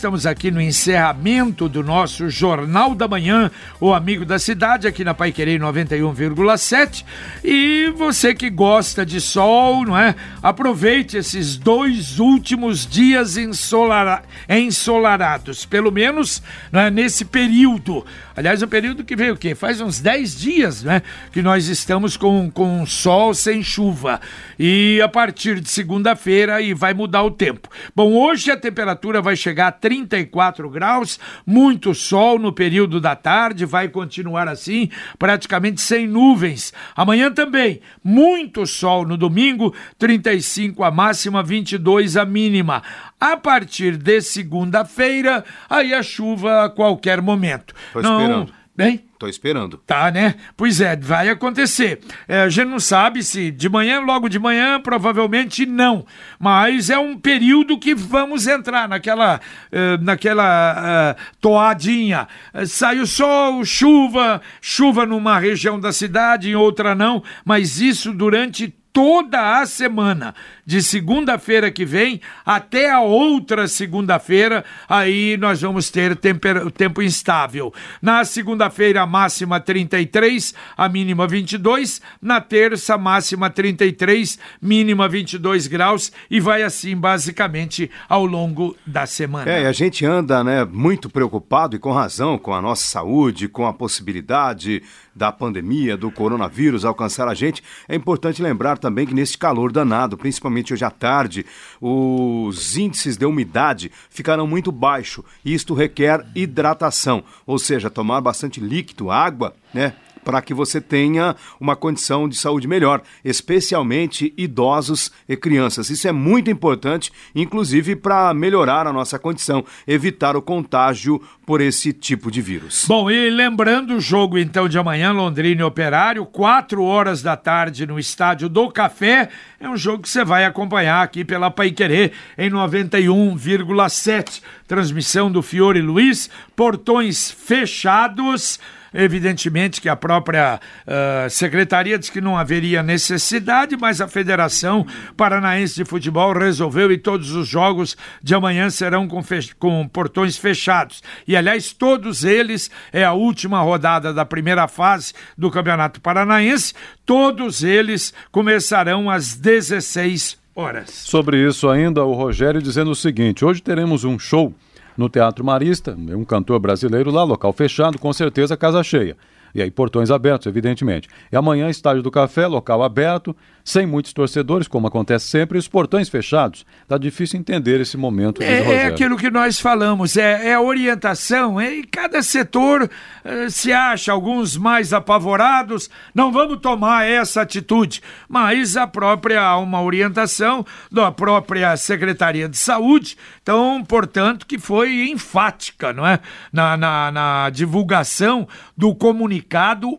Estamos aqui no encerramento do nosso Jornal da Manhã, o Amigo da Cidade, aqui na Paiquerei 91,7. E você que gosta de sol, não é? Aproveite esses dois últimos dias ensolara... ensolarados, pelo menos é? nesse período. Aliás, um período que veio o quê? Faz uns 10 dias, né? Que nós estamos com, com sol sem chuva. E a partir de segunda-feira aí vai mudar o tempo. Bom, hoje a temperatura vai chegar a 34 graus, muito sol no período da tarde, vai continuar assim, praticamente sem nuvens. Amanhã também, muito sol no domingo, 35 a máxima, 22 a mínima. A partir de segunda-feira, aí a chuva a qualquer momento. Tô Não, esperando. Bem? Tô esperando. Tá, né? Pois é, vai acontecer. É, a gente não sabe se de manhã, logo de manhã, provavelmente não. Mas é um período que vamos entrar naquela, uh, naquela uh, toadinha. Uh, sai o sol, chuva, chuva numa região da cidade, em outra não, mas isso durante toda a semana, de segunda-feira que vem até a outra segunda-feira, aí nós vamos ter temper... tempo instável. Na segunda-feira, máxima 33, a mínima 22, na terça, máxima 33, mínima 22 graus, e vai assim basicamente ao longo da semana. É, a gente anda, né, muito preocupado e com razão com a nossa saúde, com a possibilidade da pandemia, do coronavírus alcançar a gente. É importante lembrar também que neste calor danado, principalmente hoje à tarde, os índices de umidade ficarão muito baixos e isto requer hidratação, ou seja, tomar bastante líquido, água, né? Para que você tenha uma condição de saúde melhor, especialmente idosos e crianças. Isso é muito importante, inclusive para melhorar a nossa condição, evitar o contágio por esse tipo de vírus. Bom, e lembrando o jogo então de amanhã, Londrina e Operário, 4 horas da tarde no Estádio do Café. É um jogo que você vai acompanhar aqui pela Paiquerê em 91,7. Transmissão do Fiore Luiz, portões fechados. Evidentemente que a própria uh, secretaria diz que não haveria necessidade, mas a Federação Paranaense de Futebol resolveu e todos os jogos de amanhã serão com, com portões fechados. E aliás, todos eles é a última rodada da primeira fase do Campeonato Paranaense, todos eles começarão às 16 horas. Sobre isso ainda, o Rogério dizendo o seguinte: hoje teremos um show no Teatro Marista, um cantor brasileiro lá, local fechado, com certeza casa cheia. E aí, portões abertos, evidentemente. E amanhã, estádio do café, local aberto, sem muitos torcedores, como acontece sempre, e os portões fechados. Tá difícil entender esse momento. É, é aquilo que nós falamos, é, é a orientação. É, e cada setor é, se acha, alguns mais apavorados, não vamos tomar essa atitude. Mas a própria, uma orientação da própria Secretaria de Saúde, então, portanto, que foi enfática, não é? Na, na, na divulgação do comunicado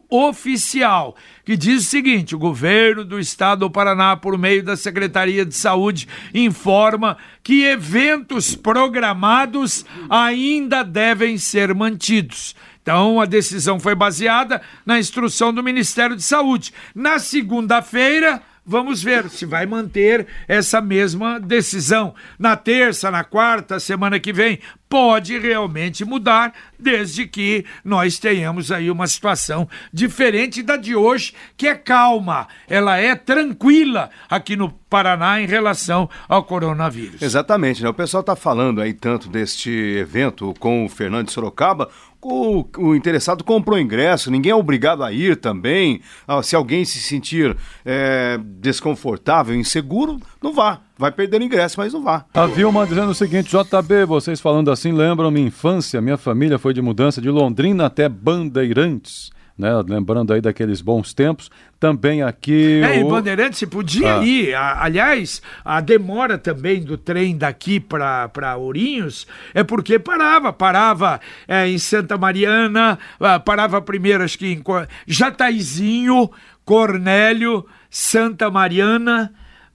oficial que diz o seguinte: o governo do estado do Paraná, por meio da Secretaria de Saúde, informa que eventos programados ainda devem ser mantidos. Então, a decisão foi baseada na instrução do Ministério de Saúde. Na segunda-feira, Vamos ver se vai manter essa mesma decisão. Na terça, na quarta, semana que vem, pode realmente mudar, desde que nós tenhamos aí uma situação diferente da de hoje, que é calma, ela é tranquila aqui no Paraná em relação ao coronavírus. Exatamente, né? O pessoal está falando aí tanto deste evento com o Fernando Sorocaba, o, o, interessado comprou ingresso, ninguém é obrigado a ir também. Ah, se alguém se sentir é, desconfortável, inseguro, não vá. Vai perder o ingresso, mas não vá. A Vilma dizendo o seguinte: JB, vocês falando assim lembram minha infância. Minha família foi de mudança de Londrina até Bandeirantes né? Lembrando aí daqueles bons tempos. Também aqui. É, o... em Bandeirantes se podia ah. ir. aliás, a demora também do trem daqui para Ourinhos é porque parava. Parava é, em Santa Mariana, ah, parava primeiro, acho que em Jataizinho, Cornélio, Santa Mariana,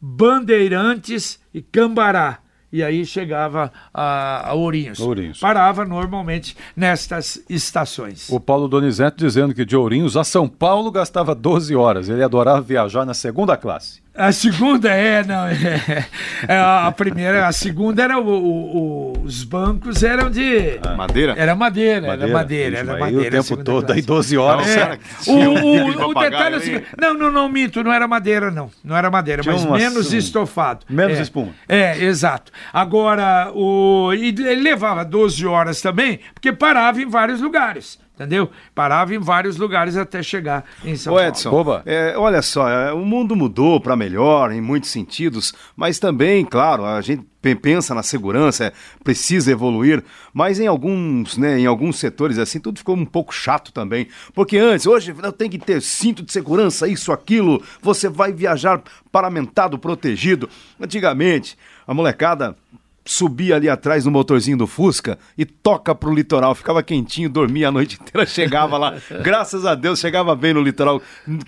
Bandeirantes e Cambará. e aí chegava a, a Ourinhos. Ourinhos. Parava normalmente nestas estações. O Paulo Donizete dizendo que de Ourinhos a São Paulo gastava 12 horas. Ele adorava viajar na segunda classe. A segunda é, não, é, é a primeira, a segunda era o, o- o- os bancos eram de Madeira? era madeira, era madeira, era mas aí madeira. o tempo todo, aí 12 horas. Não, É, o, o- detalhe é o seguinte, não, não, não, minto, não era madeira não, não era madeira, Tinha mas uma- menos um- estofado. menos É, espuma. É, exato. Agora, o, e levava 12 horas também, porque parava em vários lugares, entendeu? Parava em vários lugares até chegar em São Ô Paulo. Edson, é, olha só, é, o mundo mudou para melhor em muitos sentidos, mas também, claro, a gente pe- pensa na segurança, é, precisa evoluir, mas em alguns, né, em alguns setores assim, tudo ficou um pouco chato também. Porque antes, hoje não tem que ter cinto de segurança, isso, aquilo, você vai viajar paramentado, protegido. Antigamente, a molecada subia ali atrás no motorzinho do Fusca e toca pro litoral, ficava quentinho, dormia a noite inteira, chegava lá. Graças a Deus chegava bem no litoral.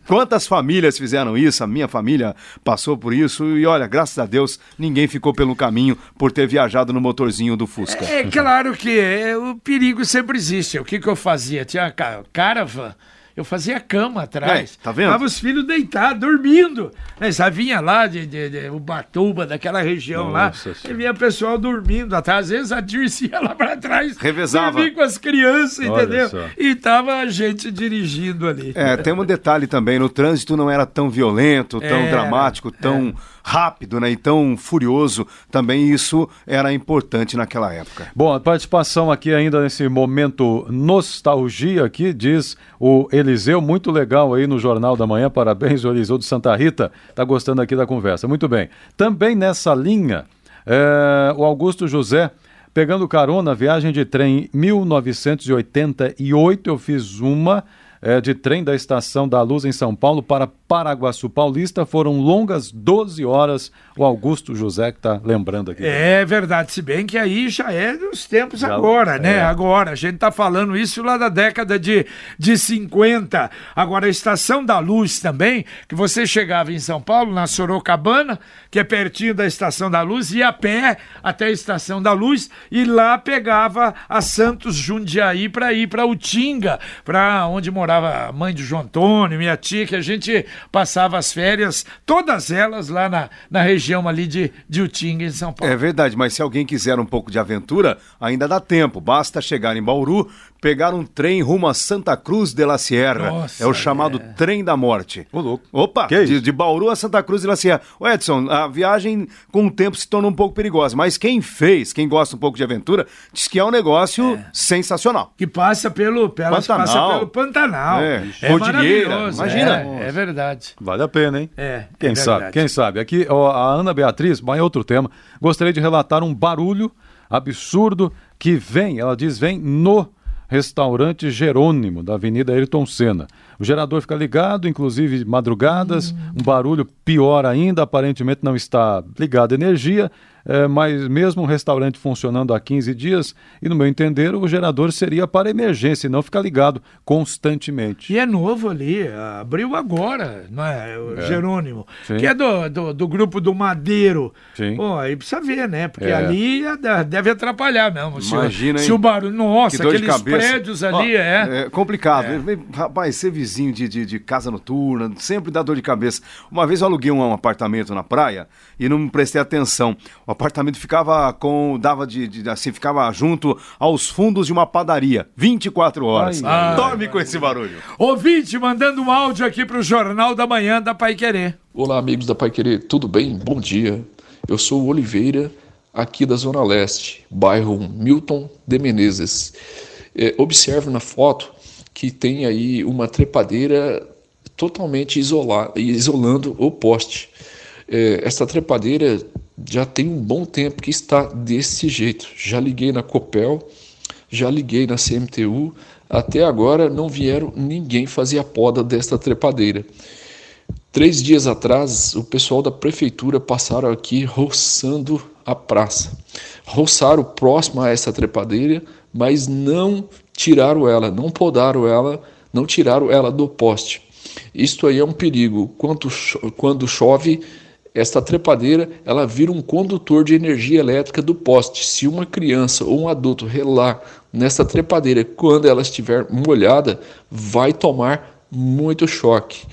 Quantas famílias fizeram isso? A minha família passou por isso e olha, graças a Deus ninguém ficou pelo caminho por ter viajado no motorzinho do Fusca. É claro que é, o perigo sempre existe. O que, que eu fazia? Tinha ca- caravan. Eu fazia cama atrás. É, tá vendo? Tava os filhos deitados, dormindo. Né? Sabe, vinha lá de, de, de Ubatuba, daquela região Nossa lá. Senhora. E vinha pessoal dormindo atrás. Às vezes a Dirce ia lá pra trás. Revezava. Dormia com as crianças, Olha entendeu? só. E tava a gente dirigindo ali. É, tem um detalhe também, no trânsito não era tão violento, tão Era, dramático, tão rápido, né, e tão furioso. Também isso era importante naquela época. Bom, a participação aqui ainda nesse momento nostalgia aqui, diz o Eliseu, muito legal aí no Jornal da Manhã, parabéns, o Eliseu de Santa Rita, tá gostando aqui da conversa, muito bem. Também nessa linha, é, o Augusto José, pegando carona, viagem de trem em 1988, eu fiz uma é, de trem da Estação da Luz em São Paulo para Paraguaçu Paulista, foram longas 12 horas, o Augusto José que está lembrando aqui. É verdade, se bem que aí já é dos tempos Já- agora, né? é. Agora, a gente tá falando isso lá da década de, de 50. Agora, a Estação da Luz também, que você chegava em São Paulo, na Sorocabana, que é pertinho da Estação da Luz, ia a pé até a Estação da Luz e lá pegava a Santos Jundiaí para ir para Utinga, para onde morava a mãe de João Antônio, minha tia, que a gente passava as férias, todas elas lá na, na região ali de, de Utinga, em São Paulo. É verdade, mas se alguém quiser um pouco de aventura, ainda dá tempo. Basta chegar em Bauru, pegar um trem rumo a Santa Cruz de la Sierra. Nossa, é o chamado Trem da Morte. Ô, louco. Opa, Que de, isso? de Bauru a Santa Cruz de la Sierra. Ô Edson, a viagem com o tempo se torna um pouco perigosa, mas quem fez, quem gosta um pouco de aventura, diz que é um negócio sensacional. que passa pelo, pelas, Pantanal. passa pelo Pantanal. É, É, cordilheira, imagina. É, é verdade. Vale a pena, hein? É, Quem é sabe, verdade. quem sabe. Aqui, ó, a Ana Beatriz, mas é outro tema. Gostaria de relatar um barulho absurdo que vem, ela diz, vem no restaurante Jerônimo, da Avenida Ayrton Senna. O gerador fica ligado, inclusive madrugadas, um barulho pior ainda, aparentemente não está ligado energia, eh, mas mesmo um restaurante funcionando há 15 dias, e no meu entender, o gerador seria para emergência e não ficar ligado constantemente. E é novo ali, abriu agora, não é? O Jerônimo, Sim. que é do, do, do grupo do Madeiro. Sim. Pô, aí precisa ver, né? Porque É. ali é- deve atrapalhar mesmo. Se o- Imagina, se, o barulho. Nossa, aqueles prédios ali, Ó, é. complicado. Rapaz, ser vizinho de, de, de casa noturna sempre dá dor de cabeça. Uma vez eu aluguei um, um apartamento na praia e não prestei atenção. O apartamento ficava com. dava de, de- assim, ficava junto aos fundos de uma padaria. 24 horas. Ai, ai, Dorme com esse barulho. Ouvinte, mandando um áudio aqui pro Jornal da Manhã da Pai Querer. Olá, amigos da Pai Querer, tudo bem? Bom dia. Eu sou o Oliveira, aqui da Zona Leste, bairro Milton de Menezes. É, observe na foto que tem aí uma trepadeira totalmente isola, isolando o poste. É, essa trepadeira já tem um bom tempo que está desse jeito. Já liguei na Copel, já liguei na CMTU, até agora não vieram ninguém fazer a poda desta trepadeira. Três dias atrás, o pessoal da prefeitura passaram aqui roçando a praça. Roçaram próximo a essa trepadeira, mas não tiraram ela, não podaram ela, não tiraram ela do poste. Isto aí é um perigo. Quando, cho- quando chove, esta trepadeira ela vira um condutor de energia elétrica do poste. Se uma criança ou um adulto relar nesta trepadeira quando ela estiver molhada, vai tomar muito choque.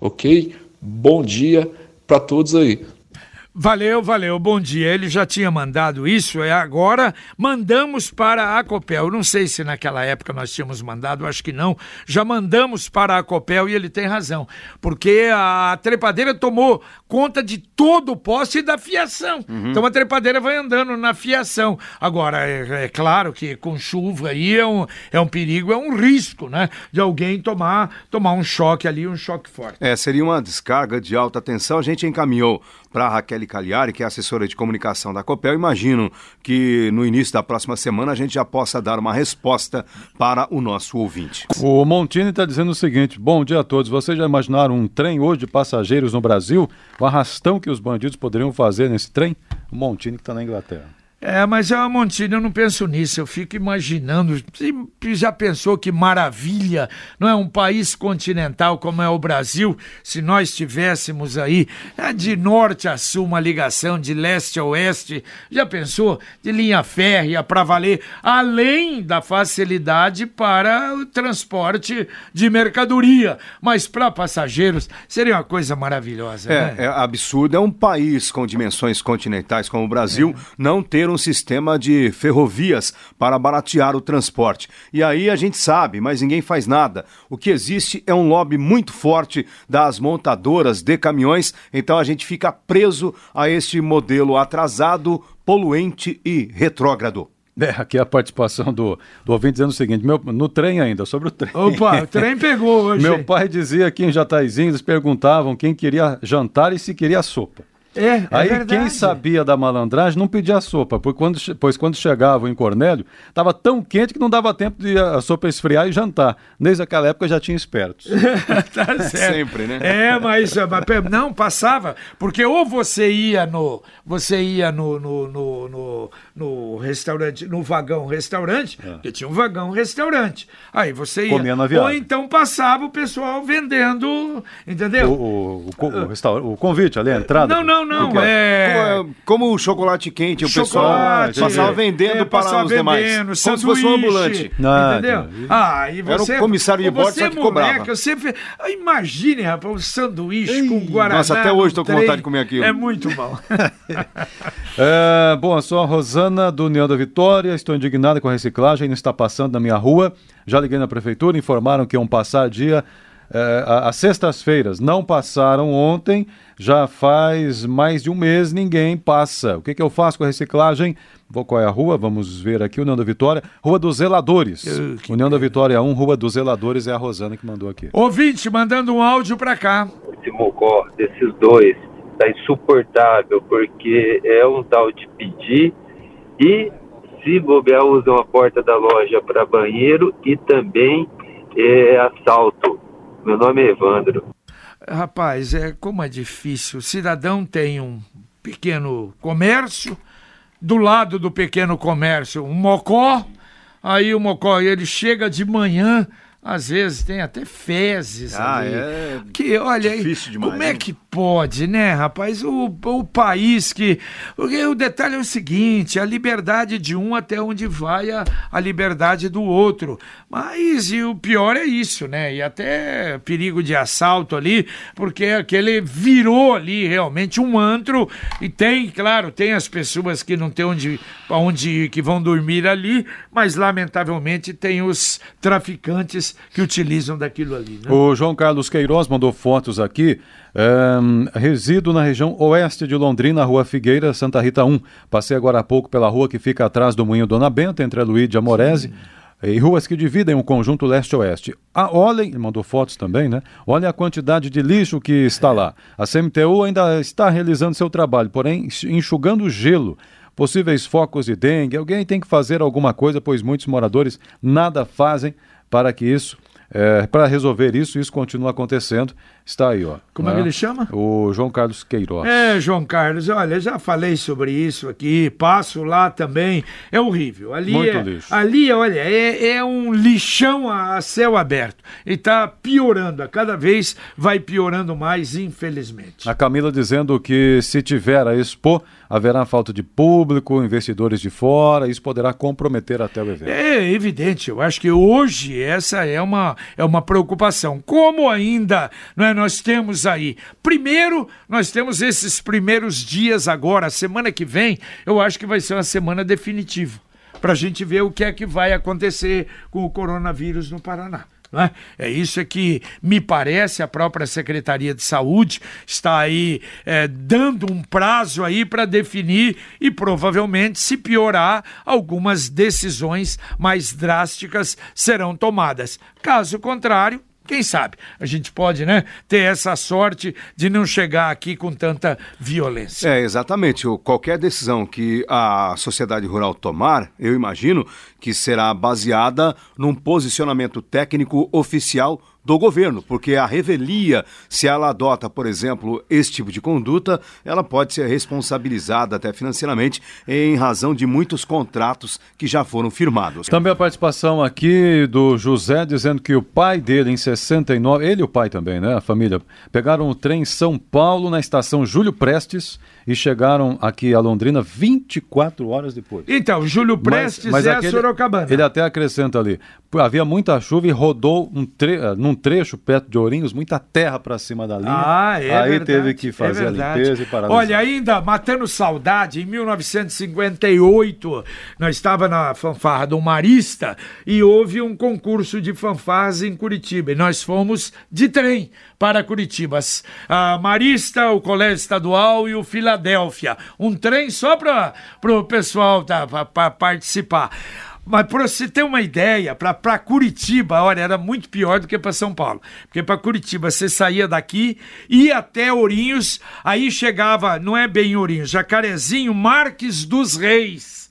Ok? Bom dia para todos aí. Valeu, valeu, bom dia. Ele já tinha mandado isso, é agora mandamos para a Copel. Não sei se naquela época nós tínhamos mandado, acho que não. Já mandamos para a Copel e ele tem razão, porque a trepadeira tomou conta de todo o poste e da fiação. Uhum. Então a trepadeira vai andando na fiação. Agora, é, é, claro que com chuva aí é um, é um perigo, é um risco, né? De alguém tomar, tomar um choque ali, um choque forte. É, seria uma descarga de alta tensão. A gente encaminhou para Raquel Cagliari, que é assessora de comunicação da Copel. Imagino que no início da próxima semana a gente já possa dar uma resposta para o nosso ouvinte. O Montini está dizendo o seguinte: bom dia a todos. Vocês já imaginaram um trem hoje de passageiros no Brasil? O arrastão que os bandidos poderiam fazer nesse trem? O Montini que está na Inglaterra. É, mas é uma Montini, eu não penso nisso, eu fico imaginando. Já pensou que maravilha, não é um país continental como é o Brasil, se nós tivéssemos aí é, de norte a sul uma ligação de leste a oeste? Já pensou? De linha férrea para valer, além da facilidade para o transporte de mercadoria, mas para passageiros seria uma coisa maravilhosa. É, né? é absurdo, é um país com dimensões continentais como o Brasil é. não ter um sistema de ferrovias para baratear o transporte. E aí a gente sabe, mas ninguém faz nada. O que existe é um lobby muito forte das montadoras de caminhões, então a gente fica preso a este modelo atrasado, poluente e retrógrado. É, aqui a participação do, do ouvinte dizendo o seguinte: meu, no trem ainda, sobre o trem. Opa, o trem pegou hoje. Meu pai dizia que em Jataizinho eles perguntavam quem queria jantar e se queria sopa. É, é Aí verdade. quem sabia da malandragem não pedia sopa, pois quando, pois quando chegava em Cornélio, estava tão quente que não dava tempo de a sopa esfriar e jantar. Desde aquela época já tinha espertos. tá certo. Sempre, né? É, mas, mas não passava, porque ou você ia no você ia no, no, no, no, no restaurante, no vagão restaurante, é. porque tinha um vagão restaurante. Aí você ia. Comia na viagem. Ou então passava o pessoal vendendo, entendeu? O, o, o, o, o convite ali, a entrada. Não, não, não. É... Como, como o chocolate quente, o pessoal passava vendendo é, para passava os demais. Vendendo, como se fosse um ambulante. Nada. Entendeu? Ah, e você, Era o comissário de bordo, só que cobrava. Moleque, você Imagine, rapaz, um sanduíche Ei, com guaraná. Nossa, até hoje estou com vontade de comer aquilo. É muito bom. é, bom, eu sou a Rosana do União da Vitória, estou indignada com a reciclagem, não está passando na minha rua. Já liguei na prefeitura, informaram que iam passar dia é, as sextas-feiras não passaram ontem, já faz mais de um mês ninguém passa. O que, que eu faço com a reciclagem? Vou qual é a rua? Vamos ver aqui, União da Vitória. Rua dos Zeladores. Uh, União da Vitória 1, Rua dos Zeladores, é a Rosana que mandou aqui. Ouvinte, mandando um áudio para cá. Esse mocó desses dois tá insuportável, porque é um tal de pedir e se bobear usam a porta da loja para banheiro e também é assalto. Meu nome é Evandro. Rapaz, é como é difícil. O cidadão tem um pequeno comércio, do lado do pequeno comércio, um mocó. Aí o mocó, ele chega de manhã, às vezes tem até fezes ah, ali. É que, olha, difícil demais, como é que pode, né, rapaz? O, o país que. O detalhe é o seguinte: a liberdade de um até onde vai a, a liberdade do outro. Mas e o pior é isso, né? E até perigo de assalto ali, porque aquele virou ali realmente um antro. E tem, claro, tem as pessoas que não tem onde, onde ir, que vão dormir ali, mas lamentavelmente tem os traficantes que utilizam daquilo ali. Né? O João Carlos Queiroz mandou fotos aqui. Um, resido na região oeste de Londrina, Rua Figueira, Santa Rita 1. Passei agora há pouco pela rua que fica atrás do Moinho Dona Benta, entre a Luíde e a Morese. E ruas que dividem o conjunto leste-oeste. Ah, olhem, mandou fotos também, né? Olhem a quantidade de lixo que está lá. A CMTU ainda está realizando seu trabalho, porém enxugando gelo possíveis focos de dengue. Alguém tem que fazer alguma coisa, pois muitos moradores nada fazem para que isso, é, para resolver isso. Isso continua acontecendo Está aí, ó. Como é né? que ele chama? O João Carlos Queiroz. É, João Carlos, olha, já falei sobre isso aqui, passo lá também, é horrível. Ali Muito é, lixo. Ali, olha, é, é um lixão a, céu aberto. E tá piorando, a cada vez vai piorando mais, infelizmente. A Camila dizendo que se tiver a Expo, haverá falta de público, investidores de fora, isso poderá comprometer até o evento. É evidente, eu acho que hoje essa é uma, é uma preocupação. Como ainda não é, nós temos aí, primeiro, nós temos esses primeiros dias agora, semana que vem, eu acho que vai ser uma semana definitiva, para a gente ver o que é que vai acontecer com o coronavírus no Paraná. não É? é isso é que me parece a própria Secretaria de Saúde está aí é, dando um prazo aí para definir e provavelmente se piorar algumas decisões mais drásticas serão tomadas. Caso contrário, quem sabe a gente pode, né, ter essa sorte de não chegar aqui com tanta violência. É, exatamente. Qualquer decisão que a sociedade rural tomar, eu imagino que será baseada num posicionamento técnico oficial do governo, porque a revelia, se ela adota, por exemplo, esse tipo de conduta, ela pode ser responsabilizada até financeiramente em razão de muitos contratos que já foram firmados. Também a participação aqui do José dizendo que o pai dele, em 69, ele e o pai também, né? A família, pegaram o trem em São Paulo na estação Júlio Prestes e chegaram aqui a Londrina 24 horas depois. Então, Júlio Prestes é aquele- a Sorocabana. Ele até acrescenta ali. Havia muita chuva e rodou um tre eh, num trecho perto de Ourinhos, muita terra para cima da linha. Ah, é Aí verdade, teve que é fazer a verdade. limpeza e paralisar. Olha, ainda matando saudade, em 1958, nós estava na fanfarra do Marista e houve um concurso de fanfarras em Curitiba. E nós fomos de trem para Curitiba. A Marista, o Colégio Estadual e o Filadélfia. Um trem só para o pessoal tá, para participar. Mas para você ter uma ideia, para Curitiba, olha, era muito pior do que para São Paulo. Porque para Curitiba você saía daqui, ia até Ourinhos, aí chegava, não é bem Ourinhos, Jacarezinho, Marques dos Reis.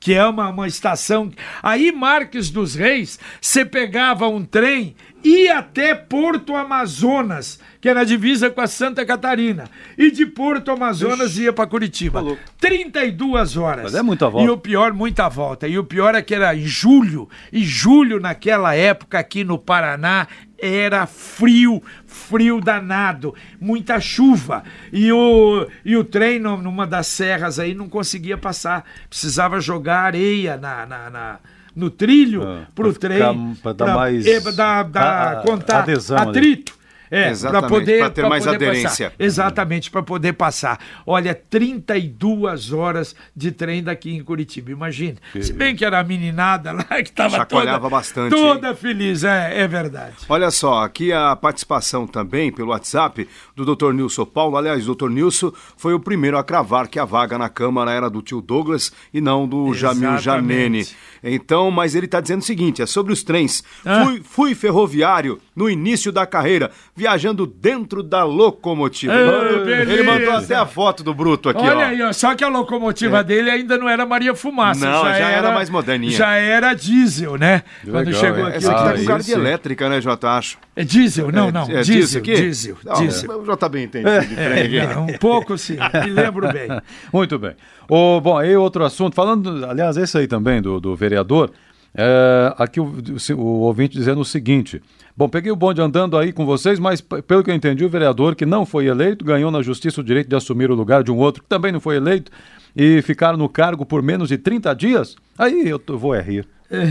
Que é uma, uma estação. Aí, Marques dos Reis, você pegava um trem, ia até Porto Amazonas, que é na divisa com a Santa Catarina. E de Porto Amazonas ia para Curitiba. 32 horas. Mas é muita volta. E o pior, muita volta. E o pior é que era em julho. E julho, naquela época, aqui no Paraná, era frio, frio danado, muita chuva. E o, e o trem, numa das serras aí, não conseguia passar. Precisava jogar areia na. na- na- no trilho Ah, pro pra trem pra dar mais é, pra dar, dar- a- a- contar adesão ali. É, para poder, pra ter pra mais poder aderência. Passar. Exatamente, para poder passar. Olha, 32 horas de trem daqui em Curitiba, imagina. Se bem que era a meninada lá que estava Chacoalhava toda, bastante, toda feliz, é, é verdade. Olha só, aqui a participação também pelo WhatsApp do Dr. Nilson Paulo. Aliás, o Dr. Nilson foi o primeiro a cravar que a vaga na Câmara era do tio Douglas e não do Jamil Exatamente. Janene. Então, mas ele está dizendo o seguinte: é sobre os trens. Ah. Fui, fui ferroviário no início da carreira, viajando dentro da locomotiva. Ele- mandou até a foto do Bruto aqui, Olha ó. É. aí, ó, só que a locomotiva dele ainda não era Maria Fumaça. Não, já era mais moderninha. Já era diesel, né? Quando Legal, chegou é. aqui. Essa aqui tá com diesel. cara de elétrica, né, Jota? Acho. É diesel? Não, não. É, diesel, aqui? diesel. Não, diesel. O de trem aqui. É, não, um pouco sim, me lembro bem. Muito bem. O, bom, aí outro assunto, falando, aliás, esse aí também do, do vereador, é, aqui o, o, o ouvinte dizendo o seguinte: Bom, peguei o bonde andando aí com vocês, mas pelo que eu entendi, o vereador que não foi eleito ganhou na justiça o direito de assumir o lugar de um outro que também não foi eleito e ficaram no cargo por menos de 30 dias? Aí eu tô- vou é rir.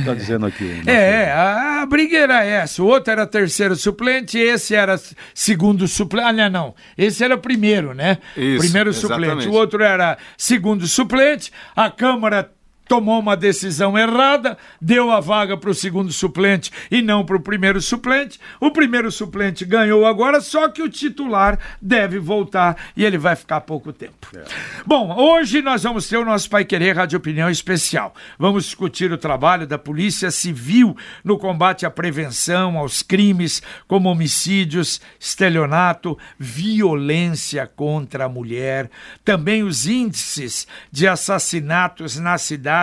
Tá dizendo aqui. nosso- É, a, briga era essa. O outro era terceiro suplente, esse era segundo suplente. Ah, não, não. Esse era primeiro, né? Isso, primeiro exatamente. suplente. O outro era segundo suplente. A Câmara tomou uma decisão errada, deu a vaga para o segundo suplente e não para o primeiro suplente. O primeiro suplente ganhou agora, só que o titular deve voltar e ele vai ficar pouco tempo. Bom, hoje nós vamos ter o nosso Pai Querer Rádio Opinião Especial. Vamos discutir o trabalho da Polícia Civil no combate à prevenção aos crimes como homicídios, estelionato, violência contra a mulher, também os índices de assassinatos na cidade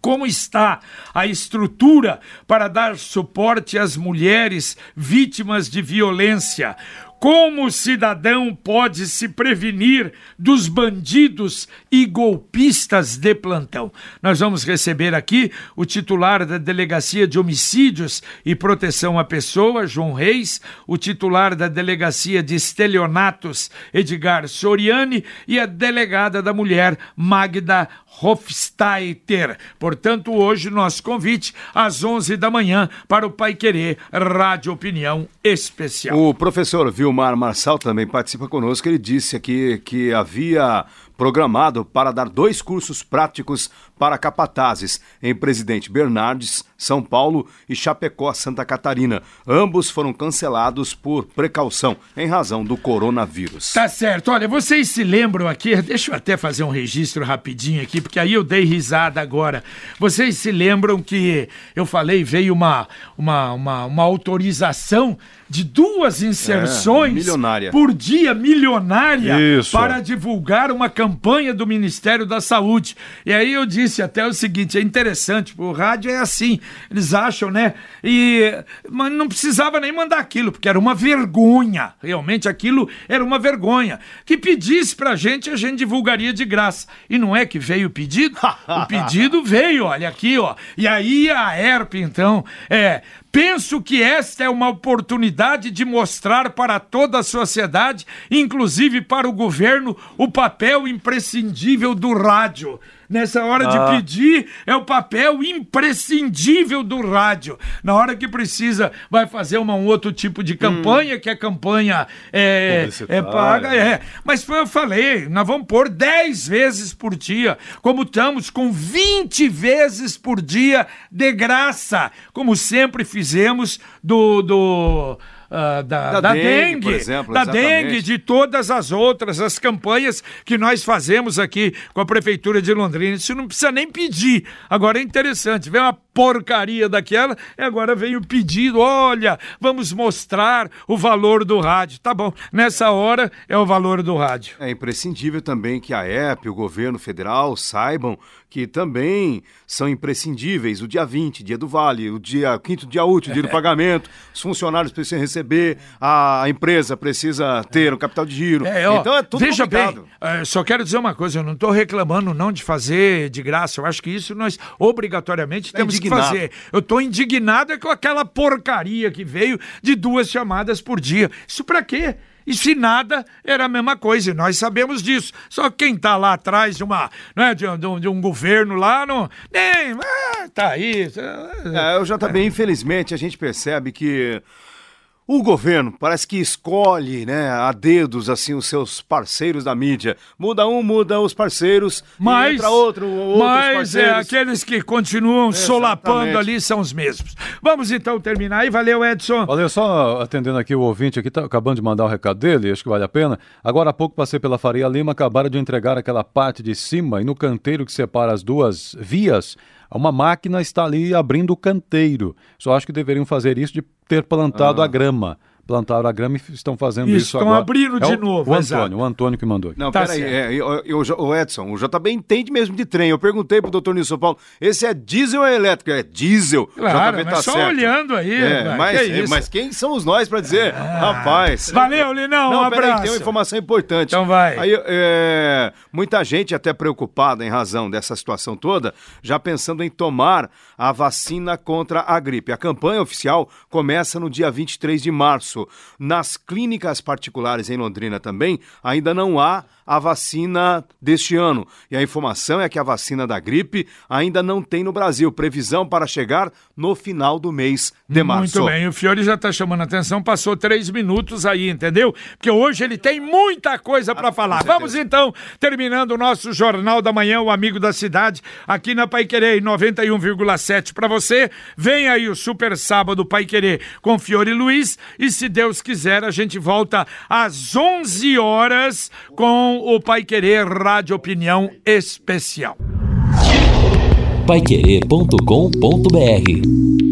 como está a estrutura para dar suporte às mulheres vítimas de violência. Como o cidadão pode se prevenir dos bandidos e golpistas de plantão? Nós vamos receber aqui o titular da Delegacia de Homicídios e Proteção à Pessoa, João Reis, o titular da Delegacia de Estelionatos, Edgar Soriani, e a delegada da mulher, Magda Hofsteiter. Portanto, hoje nosso convite às 11 da manhã para o Pai Querer Rádio Opinião Especial. O professor Vilmar Marçal também participa conosco. Ele disse aqui que havia programado para dar dois cursos práticos para capatazes em Presidente Bernardes, São Paulo e Chapecó, Santa Catarina. Ambos foram cancelados por precaução em razão do coronavírus. Tá certo. Olha, vocês se lembram aqui, deixa eu até fazer um registro rapidinho aqui, porque aí eu dei risada agora. Vocês se lembram que eu falei, veio uma, uma, uma, uma autorização de duas inserções É, milionária. por dia, milionária, Isso. para divulgar uma campanha do Ministério da Saúde. E aí eu disse até o seguinte, é interessante, o rádio é assim, eles acham, né? E mas não precisava nem mandar aquilo, porque era uma vergonha. Realmente aquilo era uma vergonha. Que pedisse pra gente, a gente divulgaria de graça. E não é que veio o pedido? o pedido veio, olha aqui, ó. E aí a ERP, então, é Penso que esta é uma oportunidade de mostrar para toda a sociedade, inclusive para o governo, o papel imprescindível do rádio. Nessa hora Ah. de pedir, é o papel imprescindível do rádio. Na hora que precisa, vai fazer uma, um outro tipo de campanha, que a campanha é, é paga. É. Mas foi, eu falei, nós vamos pôr 10 vezes por dia, como estamos com 20 vezes por dia de graça, como sempre fizemos do. do ah, da, Da da dengue, dengue, exemplo, da exatamente. dengue, de todas as outras, as campanhas que nós fazemos aqui com a Prefeitura de Londrina. Isso não precisa nem pedir. Agora é interessante, vem uma porcaria daquela e agora vem o pedido: olha, vamos mostrar o valor do rádio. Tá bom, nessa hora é o valor do rádio. É imprescindível também que a EP, o governo federal, saibam que também são imprescindíveis o dia 20, dia do vale, o dia quinto dia útil, dia do pagamento, os funcionários precisam receber, a empresa precisa ter um capital de giro. É, ó, então é tudo veja complicado. bem, eh, só quero dizer uma coisa, eu não estou reclamando não de fazer de graça, eu acho que isso nós obrigatoriamente Tá temos indignado. que fazer. Eu estou indignado é com aquela porcaria que veio de duas chamadas por dia. Isso para quê? E se nada, era a mesma coisa, e nós sabemos disso. Só quem tá lá atrás de uma, né, de, de um, de um governo lá, não, nem, ah, tá aí. É, o JB, infelizmente, a gente percebe que o governo parece que escolhe, né, a dedos, assim, os seus parceiros da mídia. Muda um, muda os parceiros, e Mas, entra outro, outros mas é, parceiros. aqueles que continuam solapando Exatamente. ali são os mesmos. Vamos então terminar aí. Valeu, Edson. Olha, só atendendo aqui o ouvinte aqui, tá acabando de mandar o recado dele, acho que vale a pena. Agora há pouco passei pela Faria Lima, acabaram de entregar aquela parte de cima e no canteiro que separa as duas vias, uma máquina está ali abrindo o canteiro. Só acho que deveriam fazer isso de ter plantado a grama. Plantaram a grama e estão fazendo Isso, isso, estão agora. abrindo É de o- novo, O exato. Antônio, o Antônio que mandou. aqui. Não, Tá peraí, é, eu, eu, o Edson, o JB entende mesmo de trem. Eu perguntei pro doutor Nilson Paulo, esse é diesel ou é elétrico? É diesel. Claro, JB mas tá só certo. olhando aí. É, mas, que isso? Ah. mas quem somos nós pra dizer? Rapaz. Valeu, Linão. Não, um peraí, abraço. tem uma informação importante. Então vai. Aí, é, muita gente até preocupada em razão dessa situação toda, já pensando em tomar a vacina contra a gripe. A campanha oficial começa no dia 23 de março. Nas clínicas particulares em Londrina também, ainda não há a vacina deste ano. E a informação é que a vacina da gripe ainda não tem no Brasil. Previsão para chegar no final do mês de março. Muito bem, o Fiore já tá chamando a atenção, passou três minutos aí, entendeu? Porque hoje ele tem muita coisa para falar. certeza. Vamos então, terminando o nosso Jornal da Manhã, o Amigo da Cidade, aqui na Pai Querer 91,7 para você. Vem aí o Super Sábado Pai Querer com Fiore Luiz e se Deus quiser a gente volta às 11 horas com o Pai Querer Rádio Opinião Especial. Paiquerê.com.br